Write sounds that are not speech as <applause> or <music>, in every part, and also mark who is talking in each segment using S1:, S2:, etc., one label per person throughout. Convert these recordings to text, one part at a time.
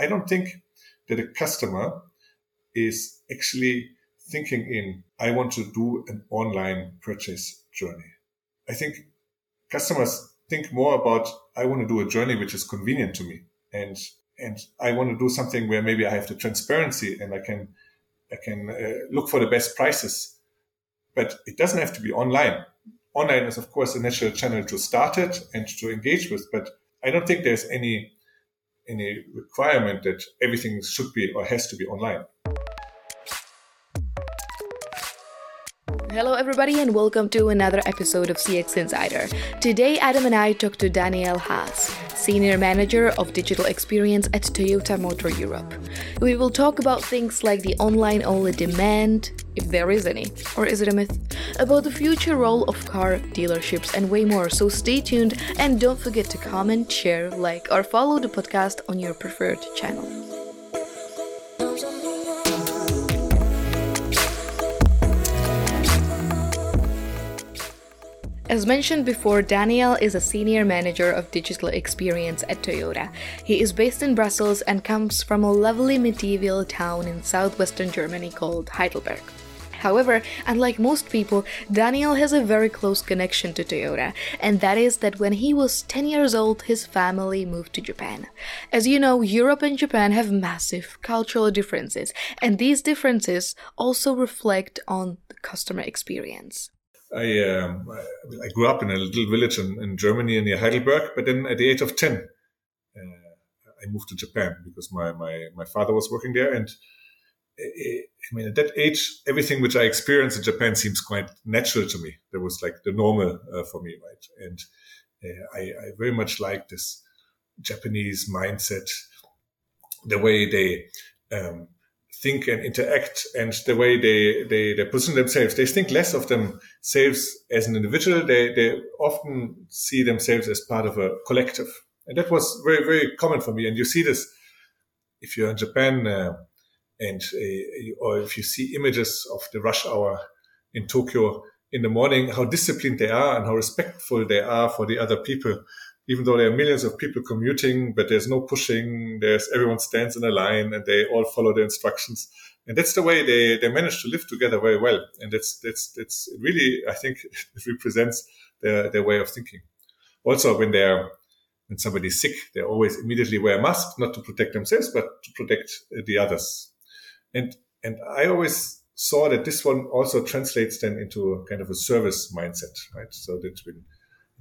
S1: I don't think that a customer is actually thinking in, I want to do an online purchase journey. I think customers think more about, I want to do a journey which is convenient to me. And, and I want to do something where maybe I have the transparency and I can, I can uh, look for the best prices. But it doesn't have to be online. Online is, of course, a natural channel to start it and to engage with. But I don't think there's any, any requirement that everything should be or has to be online.
S2: Hello, everybody, and welcome to another episode of CX Insider. Today, Adam and I talk to Daniel Haas, Senior Manager of Digital Experience at Toyota Motor Europe. We will talk about things like the online only demand, if there is any, or is it a myth, about the future role of car dealerships, and way more. So stay tuned and don't forget to comment, share, like, or follow the podcast on your preferred channel. As mentioned before, Daniel is a senior manager of digital experience at Toyota. He is based in Brussels and comes from a lovely medieval town in southwestern Germany called Heidelberg. However, unlike most people, Daniel has a very close connection to Toyota, and that is that when he was 10 years old, his family moved to Japan. As you know, Europe and Japan have massive cultural differences, and these differences also reflect on the customer experience.
S1: I, um, I grew up in a little village in, in, Germany near Heidelberg, but then at the age of 10, uh, I moved to Japan because my, my, my father was working there. And I mean, at that age, everything which I experienced in Japan seems quite natural to me. That was like the normal uh, for me, right? And uh, I, I very much like this Japanese mindset, the way they um, think and interact and the way they, they, they position themselves. They think less of themselves as an individual. They, they often see themselves as part of a collective. And that was very, very common for me. And you see this if you're in Japan uh, and, uh, or if you see images of the rush hour in Tokyo in the morning, how disciplined they are and how respectful they are for the other people even though there are millions of people commuting, but there's no pushing. There's everyone stands in a line and they all follow the instructions. And that's the way they, they manage to live together very well. And that's, that's, that's really, I think <laughs> it represents their, their way of thinking. Also, when they're, when somebody's sick, they always immediately wear a mask, not to protect themselves, but to protect uh, the others. And, and I always saw that this one also translates then into a kind of a service mindset, right? So that when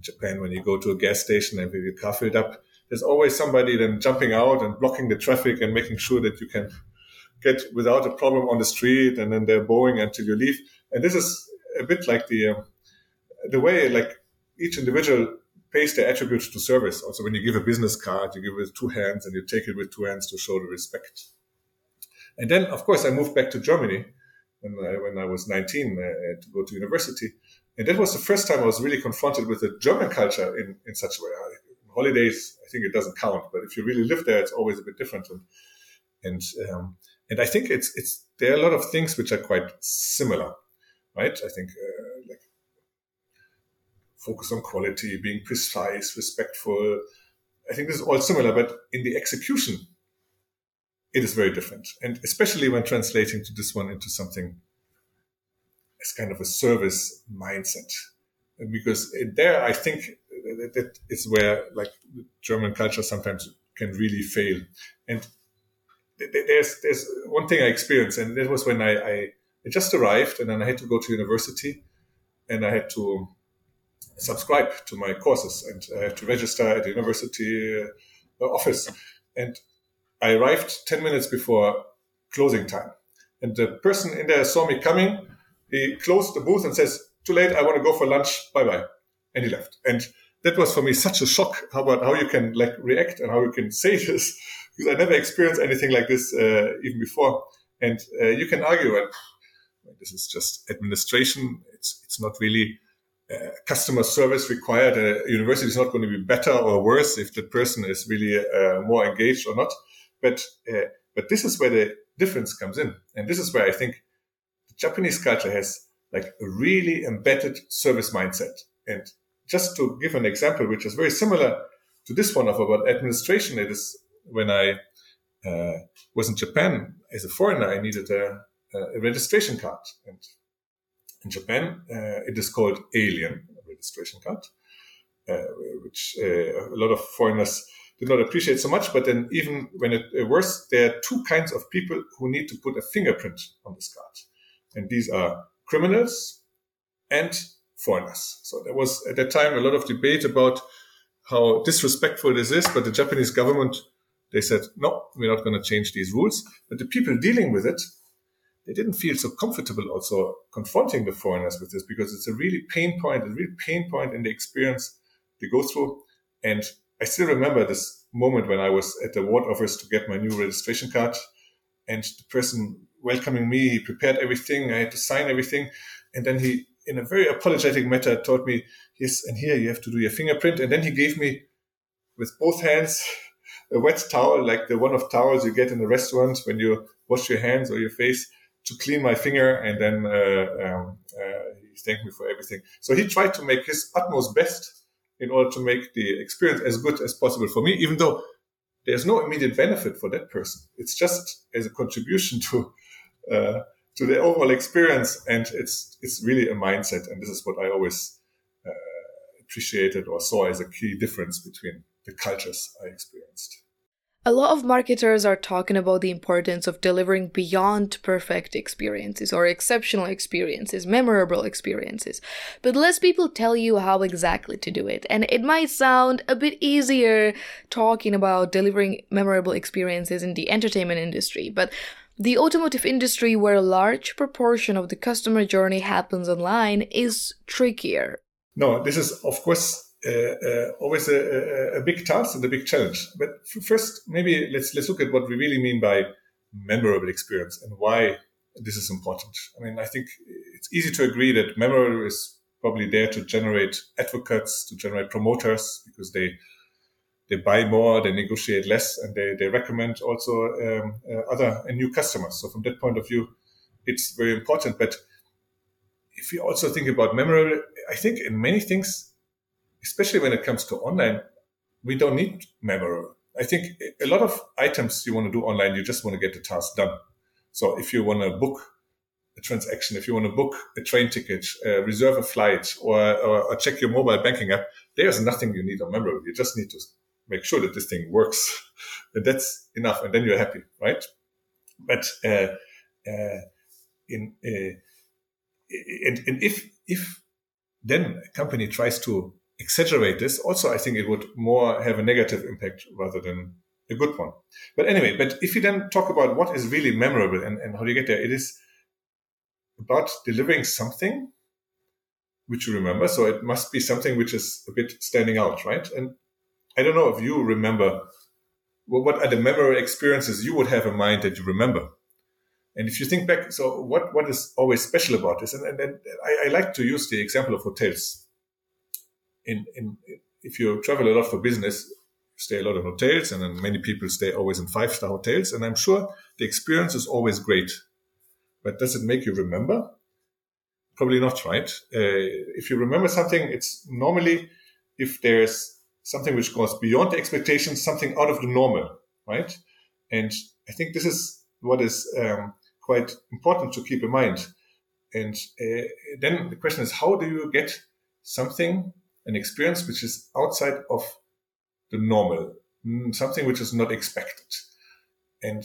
S1: Japan, when you go to a gas station and your car filled up, there's always somebody then jumping out and blocking the traffic and making sure that you can get without a problem on the street, and then they're bowing until you leave. And this is a bit like the um, the way like each individual pays their attributes to service. Also, when you give a business card, you give it with two hands and you take it with two hands to show the respect. And then, of course, I moved back to Germany when I, when I was 19 uh, to go to university. And that was the first time I was really confronted with the German culture in, in such a way. holidays, I think it doesn't count, but if you really live there, it's always a bit different. And and um, and I think it's it's there are a lot of things which are quite similar, right? I think uh, like focus on quality, being precise, respectful. I think this is all similar, but in the execution, it is very different, and especially when translating to this one into something as kind of a service mindset. Because there, I think that is where like German culture sometimes can really fail. And there's there's one thing I experienced, and that was when I, I just arrived, and then I had to go to university, and I had to subscribe to my courses, and I had to register at the university uh, office, and I arrived ten minutes before closing time, and the person in there saw me coming, he closed the booth and says, "Too late. I want to go for lunch. Bye bye," and he left. And that was for me such a shock how about how you can like react and how you can say <laughs> this because I never experienced anything like this uh, even before. And uh, you can argue that this is just administration. It's it's not really uh, customer service required. A university is not going to be better or worse if the person is really uh, more engaged or not. But uh, but this is where the difference comes in, and this is where I think Japanese culture has like a really embedded service mindset. And just to give an example, which is very similar to this one of about administration, it is when I uh, was in Japan as a foreigner. I needed a, a registration card, and in Japan, uh, it is called alien registration card, uh, which uh, a lot of foreigners did not appreciate so much. But then, even when it works, there are two kinds of people who need to put a fingerprint on this card, and these are criminals and foreigners. So there was at that time a lot of debate about how disrespectful this is, but the Japanese government they said no, we're not going to change these rules. But the people dealing with it they didn't feel so comfortable also confronting the foreigners with this because it's a really pain point, a real pain point in the experience they go through. And I still remember this moment when I was at the ward office to get my new registration card and the person welcoming me, he prepared everything. I had to sign everything. And then he, in a very apologetic manner, told me, yes, and here you have to do your fingerprint. And then he gave me with both hands a wet towel, like the one of towels you get in the restaurant when you wash your hands or your face to clean my finger, and then uh, um, uh, he thanked me for everything. So he tried to make his utmost best in order to make the experience as good as possible for me, even though there's no immediate benefit for that person. It's just as a contribution <laughs> to uh, to the overall experience, and it's it's really a mindset. And this is what I always uh, appreciated or saw as a key difference between the cultures I experienced.
S2: A lot of marketers are talking about the importance of delivering beyond perfect experiences or exceptional experiences, memorable experiences. But less people tell you how exactly to do it. And it might sound a bit easier talking about delivering memorable experiences in the entertainment industry, but the automotive industry, where a large proportion of the customer journey happens online, is trickier.
S1: No, this is, of course, uh, uh, always a, a, a, big task and a big challenge. But first, maybe let's let's look at what we really mean by memorable experience and why this is important. I mean, I think it's easy to agree that memorable is probably there to generate advocates, to generate promoters, because they they buy more, they negotiate less, and they, they recommend also um, uh, other and new customers. So from that point of view, it's very important. But if you also think about memory, I think in many things especially when it comes to online, we don't need memory. I think a lot of items you want to do online, you just want to get the task done. So if you want to book a transaction, if you want to book a train ticket, uh, reserve a flight, or, or, or, check your mobile banking app, there's nothing you need on memory. You just need to make sure that this thing works. <laughs> and that's enough. And then you're happy, right? But, uh, uh, in, uh, and, and if, if then a company tries to exaggerate this, also I think it would more have a negative impact rather than a good one. But anyway, but if you then talk about what is really memorable and, and how do you get there, it is about delivering something which you remember. So it must be something which is a bit standing out, right? And I don't know if you remember well, what are the memorable experiences you would have in mind that you remember. And if you think back, so what, what is always special about this? And, and, and I, I like to use the example of hotels in, in if you travel a lot for business, stay a lot in hotels, and then many people stay always in five star hotels. And I'm sure the experience is always great. But does it make you remember? Probably not, right? Uh, if you remember something, it's normally if there's something which goes beyond the expectations, something out of the normal, right? And I think this is what is um, quite important to keep in mind. And uh, then the question is, how do you get something an experience which is outside of the normal, something which is not expected. And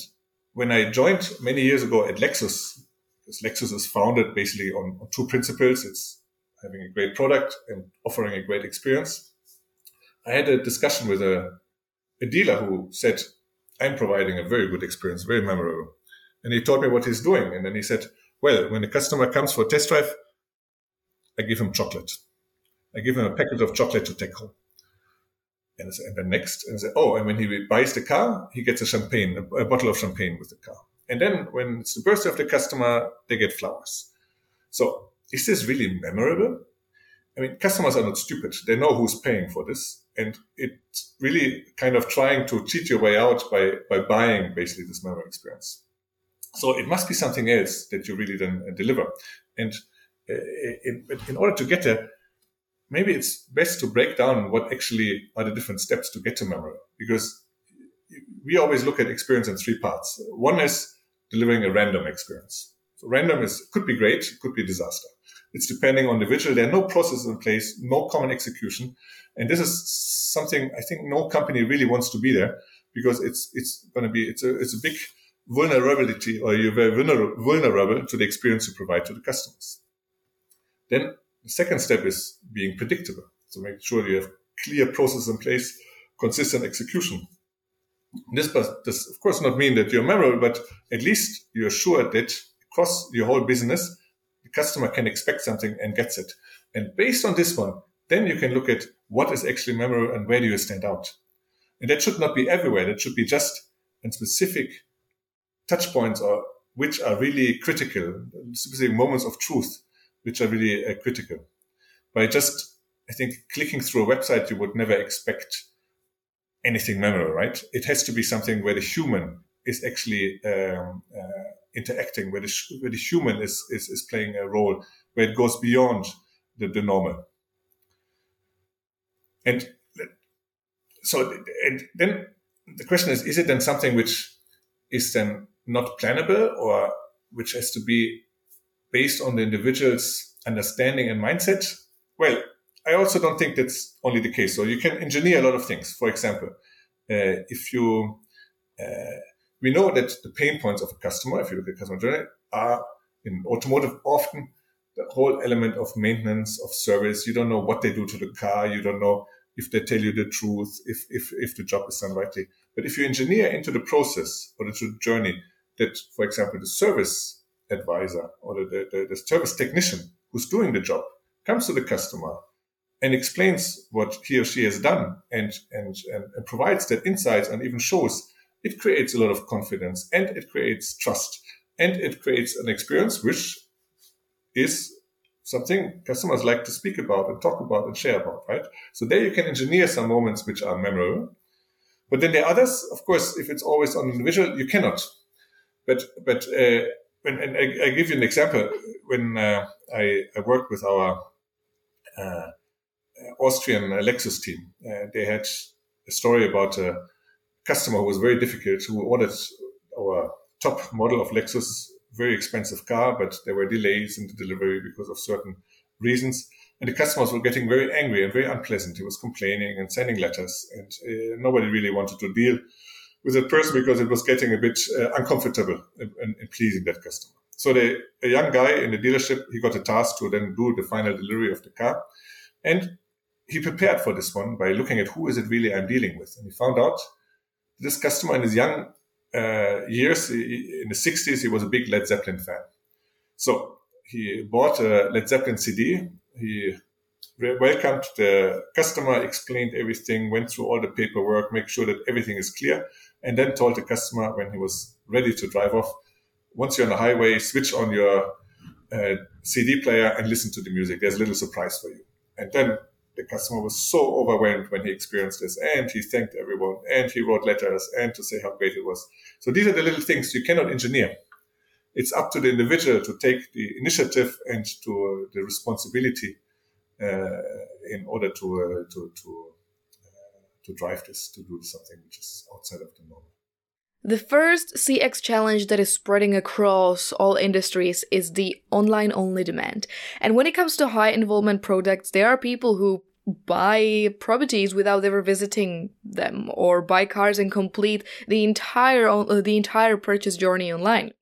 S1: when I joined many years ago at Lexus, because Lexus is founded basically on, on two principles. It's having a great product and offering a great experience. I had a discussion with a, a dealer who said, I'm providing a very good experience, very memorable. And he told me what he's doing. And then he said, well, when a customer comes for a test drive, I give him chocolate. I give him a packet of chocolate to take home. And, and then next, and say, oh, and when he buys the car, he gets a champagne, a, a bottle of champagne with the car. And then when it's the birthday of the customer, they get flowers. So is this really memorable? I mean, customers are not stupid. They know who's paying for this. And it's really kind of trying to cheat your way out by, by buying basically this memory experience. So it must be something else that you really then deliver. And uh, in, in order to get there, maybe it's best to break down what actually are the different steps to get to memory because we always look at experience in three parts. One is delivering a random experience. Random is could be great, could be disaster. It's depending on the individual. There are no processes in place, no common execution, and this is something I think no company really wants to be there because it's it's going to be it's a it's a big vulnerability or you're very vulnerable to the experience you provide to the customers. Then the second step is being predictable. So make sure you have clear process in place, consistent execution. This does, of course, not mean that you're memorable, but at least you're sure that across your whole business, the customer can expect something and gets it. And based on this one, then you can look at what is actually memorable and where do you stand out. And that should not be everywhere. That should be just in specific touch points or which are really critical, specific moments of truth, which are really uh, critical. By just, I think, clicking through a website, you would never expect anything memorable, right? It has to be something where the human is actually um, uh, interacting, where the, where the human is, is, is playing a role, where it goes beyond the, the normal. And so, and then the question is, is it then something which is then not plannable or which has to be based on the individual's understanding and mindset? Well, I also don't think that's only the case. So you can engineer a lot of things. For example, uh, if you, uh, we know that the pain points of a customer, if you look at customer journey, are in automotive often the whole element of maintenance, of service. You don't know what they do to the car. You don't know if they tell you the truth, if, if, if the job is done rightly. But if you engineer into the process or into the journey that, for example, the service advisor or the, the, the service technician who's doing the job comes to the customer and explains what he or she has done and, and, and, and provides that insights and even shows it creates a lot of confidence and it creates trust and it creates an experience which is something customers like to speak about and talk about and share about, right? So there you can engineer some moments which are memorable. But then there are others, of course, if it's always on individual, you cannot. But, but, uh, when, and I, I, give you an example. When uh, I, I, worked with our uh, Austrian Lexus team, uh, they had a story about customer who was very difficult who ordered our top model of Lexus very expensive car, but there were delays in the delivery because of certain reasons. And the customers were getting very angry and very unpleasant. He was complaining and sending letters, and uh, nobody really wanted to deal with that person because it was getting a bit uh, uncomfortable in, in, in, pleasing that customer. So the, a young guy in the dealership, he got a task to then do the final delivery of the car. And he prepared for this one by looking at who is it really I'm dealing with. And he found out this customer in his young uh, years, in the 60s, he was a big Led Zeppelin fan. So he bought a Led Zeppelin CD. He welcomed the customer, explained everything, went through all the paperwork, make sure that everything is clear, and then told the customer when he was ready to drive off, once you're on the highway, switch on your uh, CD player and listen to the music. There's a little surprise for you. And then the customer was so overwhelmed when he experienced this and he thanked everyone and he wrote letters and to say how great it was. So these are the little things you cannot engineer. It's up to the individual to take the initiative and to uh, the responsibility uh, in order to uh, to to, uh, to drive this to do something which is outside of the normal.
S2: The first CX challenge that is spreading across all industries is the online only demand. And when it comes to high involvement products, there are people who buy properties without ever visiting them or buy cars and complete the entire uh, the entire purchase journey online.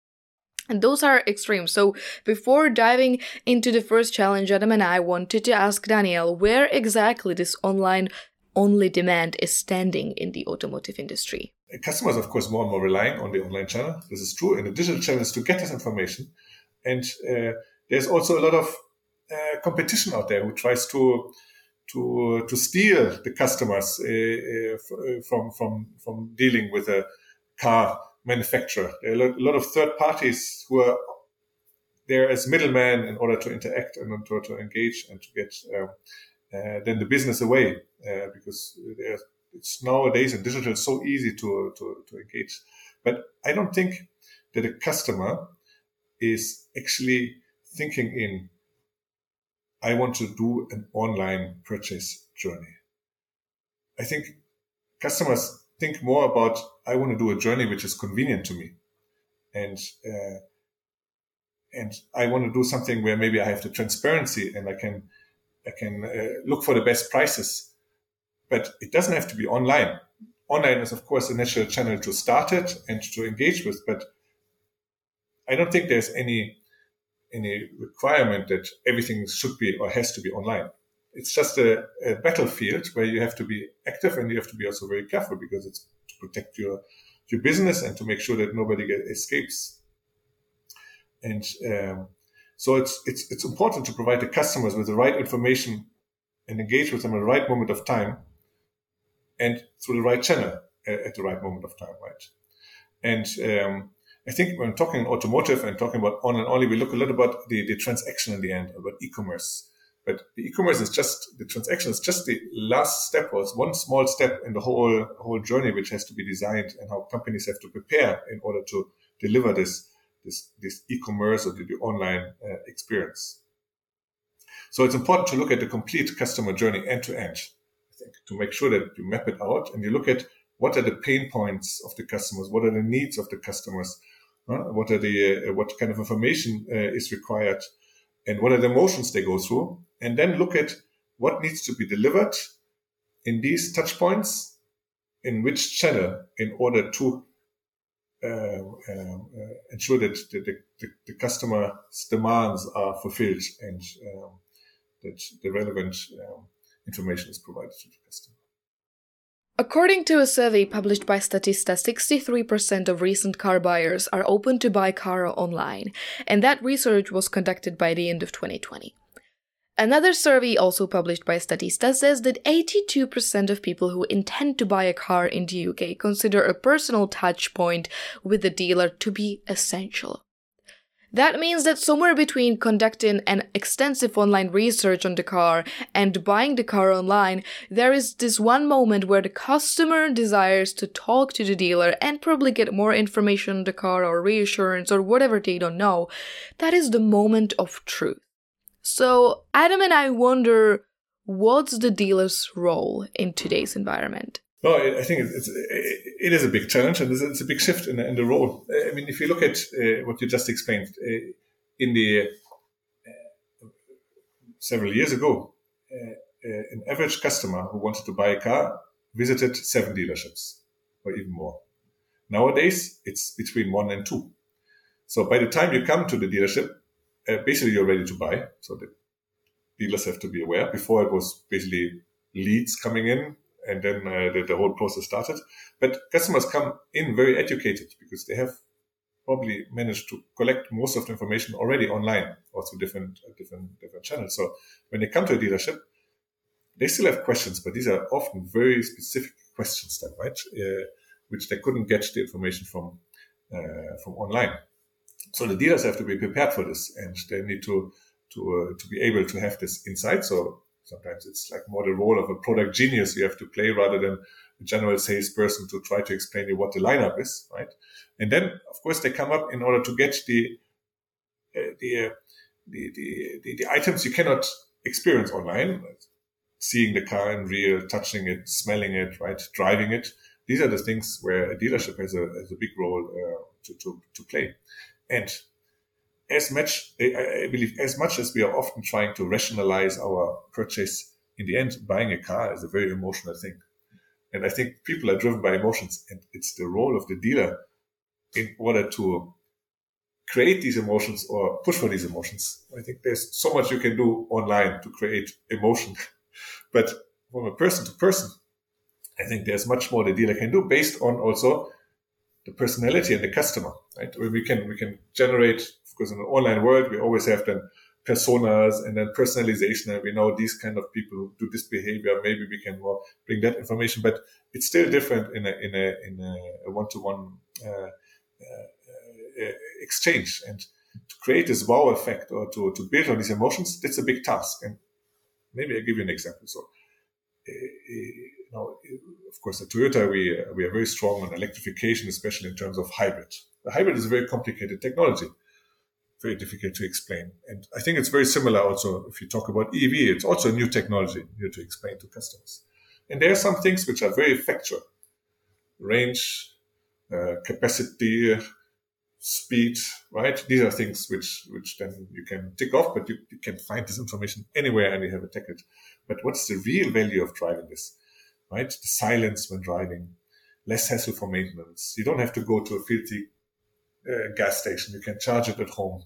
S2: And those are extremes. So before diving into the first challenge, Adam and I wanted to ask Daniel where exactly this online only demand is standing in the automotive industry
S1: customers, of course, more and more relying on the online channel. This is true, and the digital channels to get this information. And uh, there's also a lot of uh, competition out there who tries to to to steal the customers uh, uh from from from dealing with a car manufacturer. There are a lot of third parties who are there as middlemen in order to interact and to, to engage and to get um, uh, then the business away uh, because there's it's nowadays in digital so easy to, to, to engage. But I don't think that a customer is actually thinking in, I want to do an online purchase journey. I think customers think more about I want to do a journey which is convenient to me, and uh, and I want to do something where maybe I have the transparency and I can I can uh, look for the best prices, but it doesn't have to be online. Online is of course a natural channel to start it and to engage with, but I don't think there's any any requirement that everything should be or has to be online. It's just a, a battlefield where you have to be active and you have to be also very careful because it's to protect your your business and to make sure that nobody get, escapes. And um, so it's it's it's important to provide the customers with the right information and engage with them at the right moment of time and through the right channel at the right moment of time, right? And um, I think when talking automotive and talking about on and only, we look a little about the, the transaction in the end, about e-commerce. But the e-commerce is just the transaction is just the last step, or it's one small step in the whole whole journey, which has to be designed and how companies have to prepare in order to deliver this this this e-commerce or the, the online uh, experience. So it's important to look at the complete customer journey end to end. To make sure that you map it out and you look at what are the pain points of the customers, what are the needs of the customers, uh, what are the uh, what kind of information uh, is required, and what are the emotions they go through, and then look at what needs to be delivered in these touch points, in which channel, in order to uh, uh, ensure that the, the, the, customer's demands are fulfilled and um, that the relevant um, information is provided to the customer.
S2: According to a survey published by Statista, 63% of recent car buyers are open to buy car online, and that research was conducted by the end of 2020. Another survey also published by Statista says that 82% of people who intend to buy a car in the UK consider a personal touch point with the dealer to be essential. That means that somewhere between conducting an extensive online research on the car and buying the car online, there is this one moment where the customer desires to talk to the dealer and probably get more information on the car or reassurance or whatever they don't know. That is the moment of truth. So, Adam and I wonder what's the dealer's role in today's environment?
S1: Well, I think it's, it is a big challenge and it's a big shift in, in the role. I mean, if you look at uh, what you just explained, uh, in the uh, several years ago, uh, uh, an average customer who wanted to buy a car visited seven dealerships or even more. Nowadays, it's between one and two. So by the time you come to the dealership, uh, basically you're ready to buy. So the dealers have to be aware. Before it was basically leads coming in and then uh, the, the, whole process started. But customers come in very educated because they have probably managed to collect most of the information already online or through different uh, different different channels. So when they come to a dealership, they still have questions, but these are often very specific questions, then, right? Uh, which they couldn't get the information from uh, from online. So the dealers have to be prepared for this, and they need to to uh, to be able to have this insight. So sometimes it's like more the role of a product genius you have to play rather than a general salesperson to try to explain you what the lineup is, right? And then, of course, they come up in order to get the uh, the, uh, the, the, the the items you cannot experience online, seeing the car in real, touching it, smelling it, right, driving it. These are the things where a dealership has a, has a big role uh, to, to, to play. And as much, I believe, as much as we are often trying to rationalize our purchase, in the end, buying a car is a very emotional thing. And I think people are driven by emotions, and it's the role of the dealer in order to create these emotions or push for these emotions. I think there's so much you can do online to create emotion, <laughs> but from a person to person, I think there's much more the dealer can do based on also the personality and the customer, right? We can we can generate because in the online world we always have then personas and then personalization and we know these kind of people do this behavior. Maybe we can bring that information but it's still different in a in a in a one-to-one uh, uh, uh, exchange. And to create this wow effect or to, to build on these emotions that's a big task. And maybe i'll give you an example. So uh, you know, of course, at Toyota, we, we are very strong on electrification, especially in terms of hybrid. The hybrid is a very complicated technology very difficult to explain. And I think it's very similar also if you talk about EV, it's also a new technology new to explain to customers. And there are some things which are very factual, range, uh, capacity, speed, right? These are things which which then you can tick off, but you, you can find this information anywhere and you have a ticket. But what's the real value of driving this? Right? The silence when driving, less hassle for maintenance. You don't have to go to a filthy uh, gas station. You can charge it at home.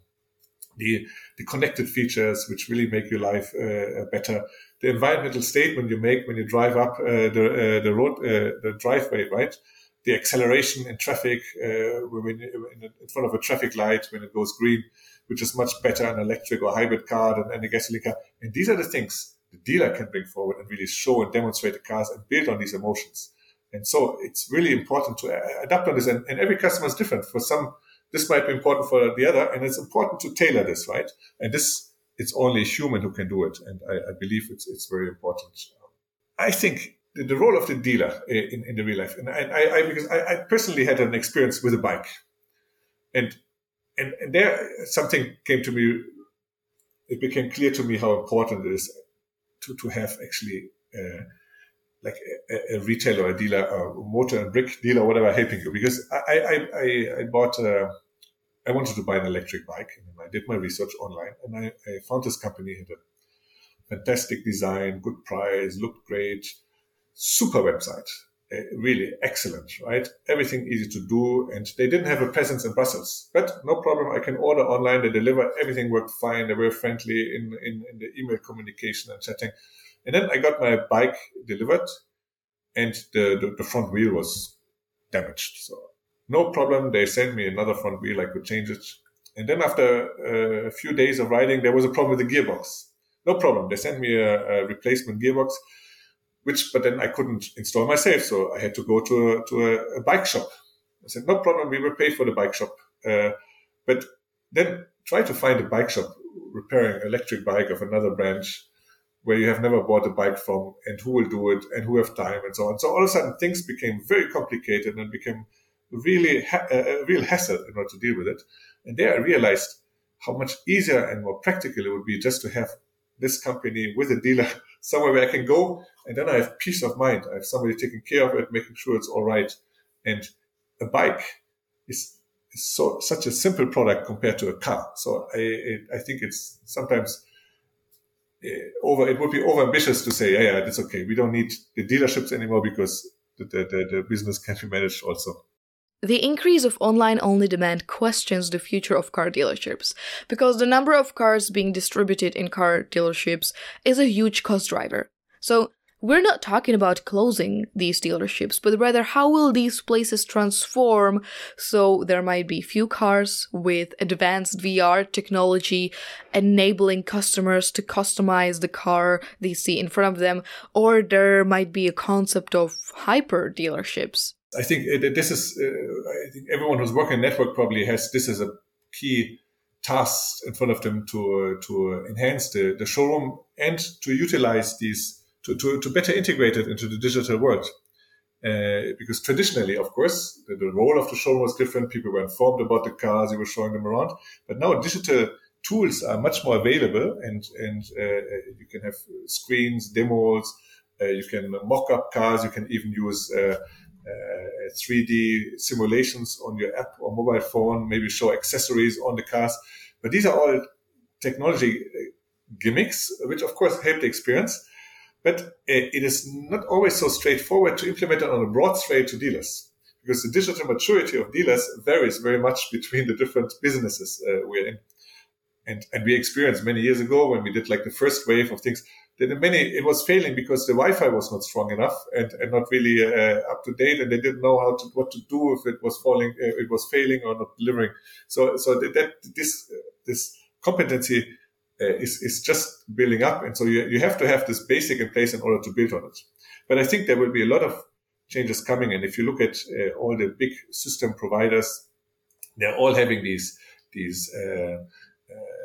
S1: The, the connected features which really make your life uh, better. The environmental statement you make when you drive up uh, the uh, the road uh, the driveway, right? The acceleration in traffic uh, when in front of a traffic light when it goes green, which is much better an electric or hybrid car than any gasoline car. And these are the things the dealer can bring forward and really show and demonstrate the cars and build on these emotions. And so it's really important to uh, uh, adapt on this. And, and every customer is different. For some, this might be important for the other, and it's important to tailor this, right? And this, it's only a human who can do it. And I, I believe it's, it's very important. I think the, the role of the dealer uh, in, in the real life, and I, I, I because I, I personally had an experience with a bike, and and, and there something came to me. It became clear to me how important it is to, to have actually uh, like a, a, retailer a dealer, a motor and brick dealer, whatever, helping you. Because I, I, I, I bought, uh, I wanted to buy an electric bike and I did my research online and I, I found this company had a fantastic design, good price, looked great, super website. Uh, really excellent, right? Everything easy to do. And they didn't have a presence in Brussels, but no problem. I can order online. They deliver. Everything worked fine. They were friendly in, in, in the email communication and chatting. And then I got my bike delivered and the, the, the front wheel was damaged. So no problem. They sent me another front wheel. I could change it. And then after uh, a few days of riding, there was a problem with the gearbox. No problem. They sent me a, a replacement gearbox, which, but then I couldn't install myself. So I had to go to a, to a, a bike shop. I said, no problem. We will pay for the bike shop. Uh, but then try to find a bike shop repairing electric bike of another branch where you have never bought a bike from and who will do it and who have time and so on. So all of a sudden things became very complicated and became really ha- a real hassle in order to deal with it. And there I realized how much easier and more practical it would be just to have this company with a dealer <laughs> somewhere where I can go and then I have peace of mind. I have somebody taking care of it, making sure it's all right. And a bike is, is so such a simple product compared to a car. So I, I think it's sometimes uh, over it would be over ambitious to say, yeah, yeah, that's okay. We don't need the dealerships anymore because the, the, the business can be managed also.
S2: The increase of online only demand questions the future of car dealerships because the number of cars being distributed in car dealerships is a huge cost driver. So, we're not talking about closing these dealerships, but rather how will these places transform so there might be few cars with advanced VR technology enabling customers to customize the car they see in front of them, or there might be a concept of hyper dealerships.
S1: I think this is, uh, I think everyone who's working in network probably has this as a key task in front of them to, uh, to enhance the, the showroom and to utilize these to, to, to better integrate it into the digital world. Uh, because traditionally, of course, the, the, role of the showroom was different. People were informed about the cars, you were showing them around. But now digital tools are much more available, and and uh, you can have screens, demos, uh, you can mock up cars, you can even use 3D uh, uh, simulations on your app or mobile phone, maybe show accessories on the cars. But these are all technology uh, gimmicks, which of course help the experience. But it is not always so straightforward to implement it on a broad scale to dealers because the digital maturity of dealers varies very much between the different businesses uh, we're in. And, and we experienced many years ago when we did like the first wave of things that in many it was failing because the Wi-Fi was not strong enough and, and not really uh, up to date, and they didn't know how to what to do if it was falling, uh, it was failing or not delivering. So so that, that this this competency uh, is, is just building up. And so you, you have to have this basic in place in order to build on it. But I think there will be a lot of changes coming. And if you look at uh, all the big system providers, they're all having these, these, uh, uh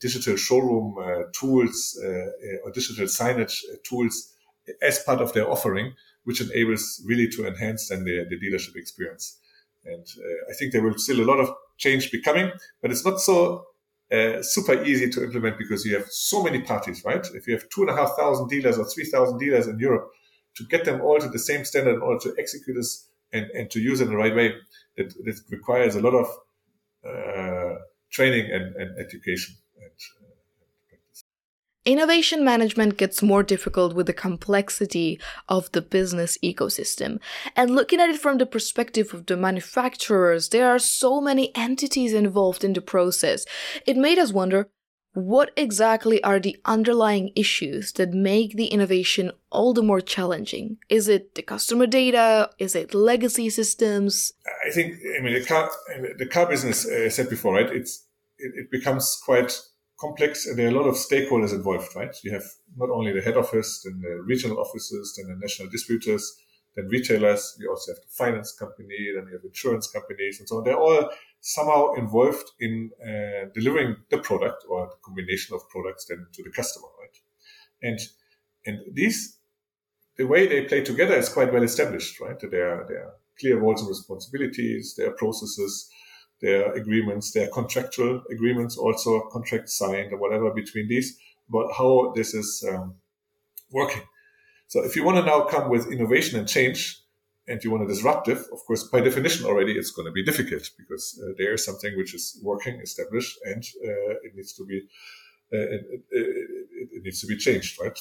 S1: digital showroom uh, tools uh, or digital signage tools as part of their offering, which enables really to enhance then the, the dealership experience. And I think there will still a lot of change be coming, but it's not so uh, super easy to implement because you have so many parties, right? If you have two and a half thousand dealers or three thousand dealers in Europe, to get them all to the same standard in order to execute this and, and to use it in the right way, that, that requires a lot of uh, training and, and education. And,
S2: Innovation management gets more difficult with the complexity of the business ecosystem. And looking at it from the perspective of the manufacturers, there are so many entities involved in the process. It made us wonder what exactly are the underlying issues that make the innovation all the more challenging? Is it the customer data? Is it legacy systems?
S1: I think, I mean, the car, the car business, uh, I said before, right? It's, it, it becomes quite complex and there are a lot of stakeholders involved, right? You have not only the head office, then the regional offices, then the national distributors, then retailers. You also have the finance company, then you have insurance companies and so on. They're all somehow involved in uh, delivering the product or the combination of products then to the customer, right? And and these the way they play together is quite well established, right? There are, there are clear roles and responsibilities, there are processes, there are agreements, their contractual agreements, also contracts signed or whatever between these about how this is um, working. So if you want to now come with innovation and change, and you want a disruptive, of course, by definition already it's going to be difficult because uh, there is something which is working, established, and uh, it needs to be uh, it, it, it, needs to be changed, right?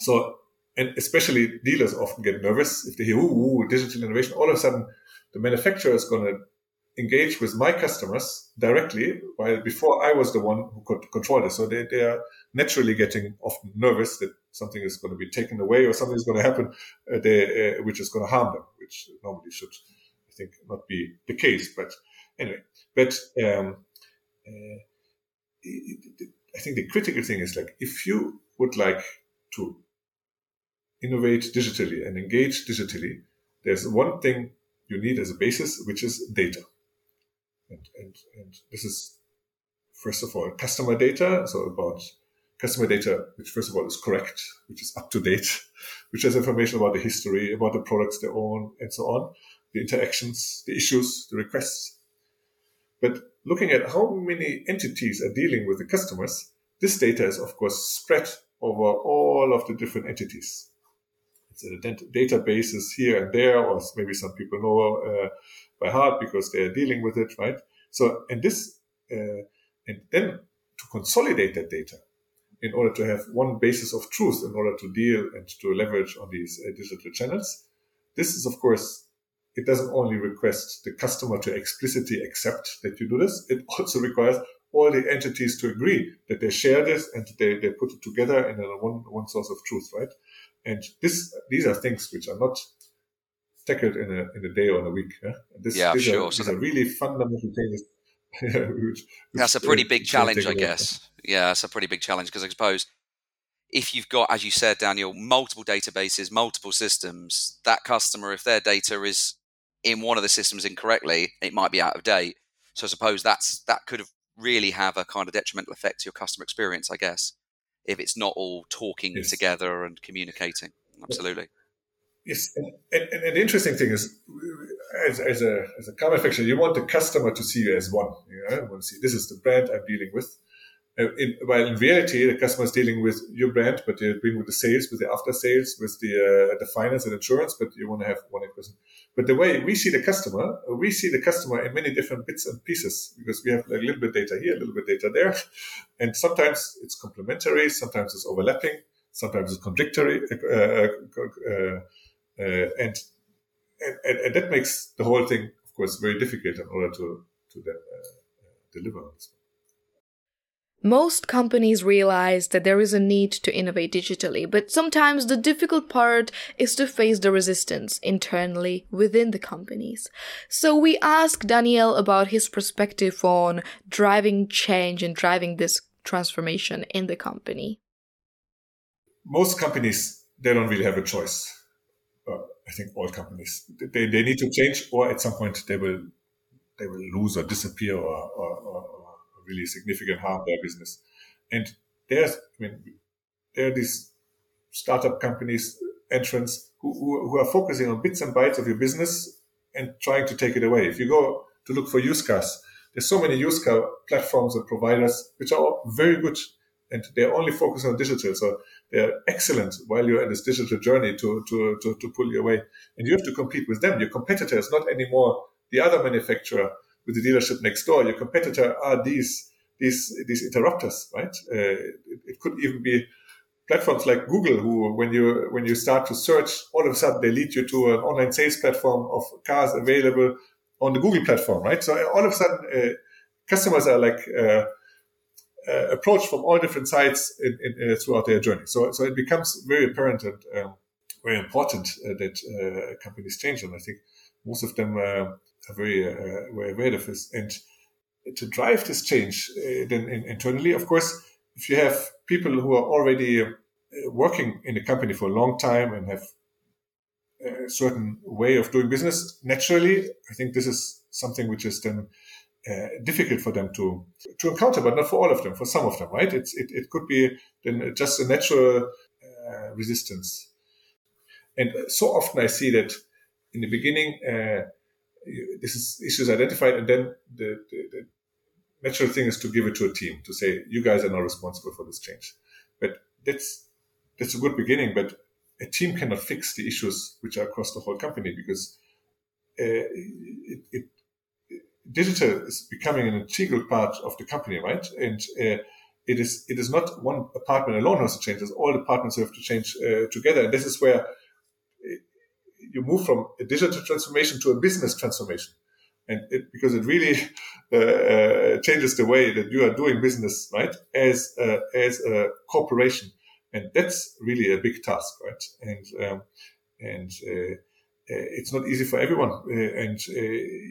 S1: So, and especially dealers often get nervous if they hear ooh digital innovation. All of a sudden, the manufacturer is going to engage with my customers directly, while before I was the one who could control this. So they, they are naturally getting often nervous that something is going to be taken away or something is going to happen, uh, they, uh, which is going to harm them, which normally should, I think, not be the case. But anyway, but um, uh, I think the critical thing is like if you would like to innovate digitally and engage digitally, there's one thing you need as a basis, which is data. And, and, and this is, first of all, customer data. So about customer data, which first of all is correct, which is up to date, <laughs> which has information about the history, about the products they own, and so on, the interactions, the issues, the requests. But looking at how many entities are dealing with the customers, this data is of course spread over all of the different entities. It's in databases here and there, or maybe some people know uh, by heart because they are dealing with it, right? So, and this, uh, and then to consolidate that data in order to have one basis of truth in order to deal and to leverage on these uh, digital channels. This is, of course, it doesn't only request the customer to explicitly accept that you do this. It also requires all the entities to agree that they share this and they, they put it together in a one, one source of truth, right? And this, these are things which are not tackled in a, in a day or in a week. Yeah,
S3: this, yeah
S1: these
S3: sure.
S1: Are, so these are really fundamental things <laughs>
S3: which, that's a pretty big challenge, I guess. Yeah, that's a pretty big challenge because I suppose if you've got, as you said, Daniel, multiple databases, multiple systems, that customer, if their data is in one of the systems incorrectly, it might be out of date. So I suppose that's that could really have a kind of detrimental effect to your customer experience, I guess, if it's not all talking yes. together and communicating. Absolutely.
S1: Yes, and, and, and, the interesting thing is, as, as a as a car manufacturer, you want the customer to see you as one. You, know? want to see this is the brand I'm dealing with. Uh, in, while in reality, the customer is dealing with your brand, but they're dealing with the sales, with the after sales, with the uh, the finance and insurance. But you want to have one person. But the way we see the customer, we see the customer in many different bits and pieces because we have a little bit data here, a little bit data there, and sometimes it's complementary, sometimes it's overlapping, sometimes it's contradictory. Uh, uh, and, and, and that makes the whole thing, of course, very difficult in order to to then uh, deliver on this.
S2: Most companies realize that there is a need to innovate digitally, but sometimes the difficult part is to face the resistance internally within the companies. So we asked Daniel about his perspective on driving change and driving this transformation in the company.
S1: Most companies, they don't really have a choice. I think all companies they, they need to change, or at some point they will they will lose or disappear or, or, or, or really significant harm their business. And there's I mean there are these startup companies entrants who, who, who are focusing on bits and bytes of your business and trying to take it away. If you go to look for use cars, there's so many use car platforms and providers which are very good and they're only focused on digital. So they're excellent while you're in this digital journey to, to, to, to pull you away. And you have to compete with them. Your competitor is not anymore the other manufacturer with the dealership next door. Your competitor are these, these, these interrupters, right? Uh, it, it could even be platforms like Google, who when you when you start to search, all of a sudden they lead you to an online sales platform of cars available on the Google platform, right? So all of a sudden, uh, customers are like uh, uh, approached from all different sides in, in, uh, throughout their journey. So so it becomes very apparent and um, very important uh, that uh, companies change, and I think most of them are very very aware of this. And to drive this change, then in, internally, of course if you have people who are already uh, working in the company for a long time and have a certain way of doing business, naturally, I think this is something which is then uh, difficult for them to to encounter, but not for all of them. For some of them, right? It's it, it could be then just a natural uh, resistance. And so often I see that in the beginning, uh, this is issues identified, and then the, the, the natural thing is to give it to a team to say you guys are not responsible for this change but that's that's a good beginning but a team cannot fix the issues which are across the whole company because uh, it, it, digital is becoming an integral part of the company right? And uh, it is it is not one apartment alone has to change it's all departments have to change uh, together. And this is where uh, you move from a digital transformation to a business transformation. And it, because it really <laughs> uh, uh, changes the way that you are doing business, right? As uh, as a corporation, and that's really a big task, right? And um, and uh Uh, it's not easy for everyone, uh, and uh,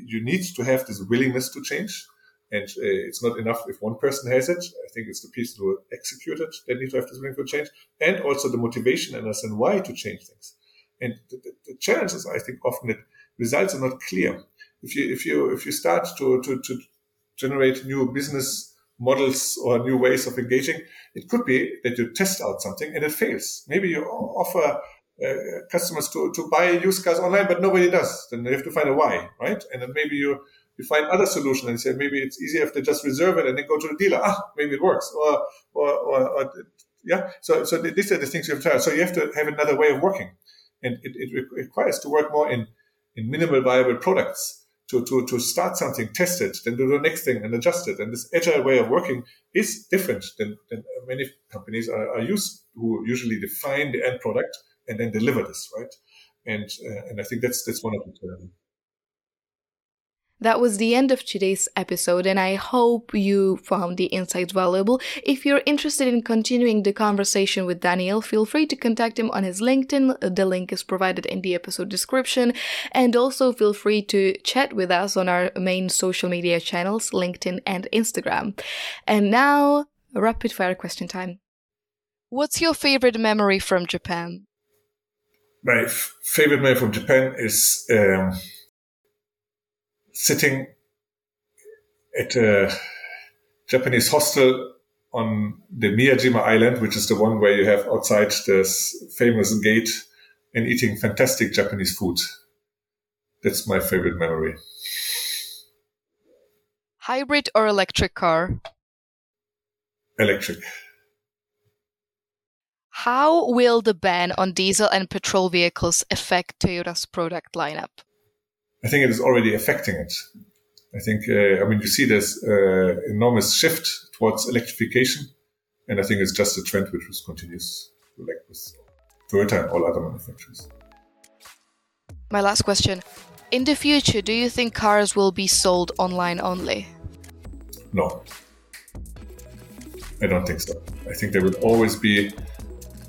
S1: you need to have this willingness to change. And uh, it's not enough if one person has it. I think it's the people who execute it that need to have this willingness to change, and also the motivation and understand why to change things. And the, the, the challenge is, I think, often that results are not clear if you if you if you start to to, to generate new business models or new ways of engaging, it could be that you test out something and it fails. Maybe you offer uh, customers to, to buy used cars online, but nobody does. Then you have to find a why, right? And then maybe you, you find other solutions and say maybe it's easier if they just reserve it and then go to the dealer. Ah, maybe it works. Or, or, or, or yeah. So, so these are the things you have to try. So you have to have another way of working. And it, it requires to work more in, in minimal viable products to, to, to start something, test it, then do the next thing and adjust it. And this agile way of working is different than, than many companies are, are used who usually define the end product and then deliver this, right? And, uh, and I think that's, that's one of the challenges.
S2: That was the end of today's episode, and I hope you found the insights valuable. If you're interested in continuing the conversation with Daniel, feel free to contact him on his LinkedIn. The link is provided in the episode description. And also feel free to chat with us on our main social media channels, LinkedIn and Instagram. And now, rapid fire question time. What's your favorite memory from Japan?
S1: My f- favorite memory from Japan is. Um sitting at a Japanese hostel on the Miyajima Island, which is the one where you have outside this famous gate and eating fantastic Japanese food. That's my favorite memory.
S2: Hybrid or electric car?
S1: Electric.
S2: How will the ban on diesel and petrol vehicles affect Toyota's product lineup?
S1: I think it is already affecting it. I think, uh, I mean, you see this uh, enormous shift towards electrification, and I think it's just a trend which continues, like with Toyota and all other manufacturers.
S2: My last question. In the future, do you think cars will be sold online only?
S1: No. I don't think so. I think there will always be,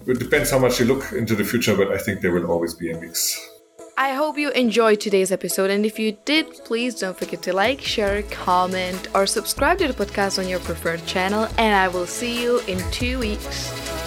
S1: it depends how much you look into the future, but I think there will always be a mix.
S2: I hope you enjoyed today's episode, and if you did, please don't forget to like, share, comment, or subscribe to the podcast on your preferred channel. And I will see you in two weeks.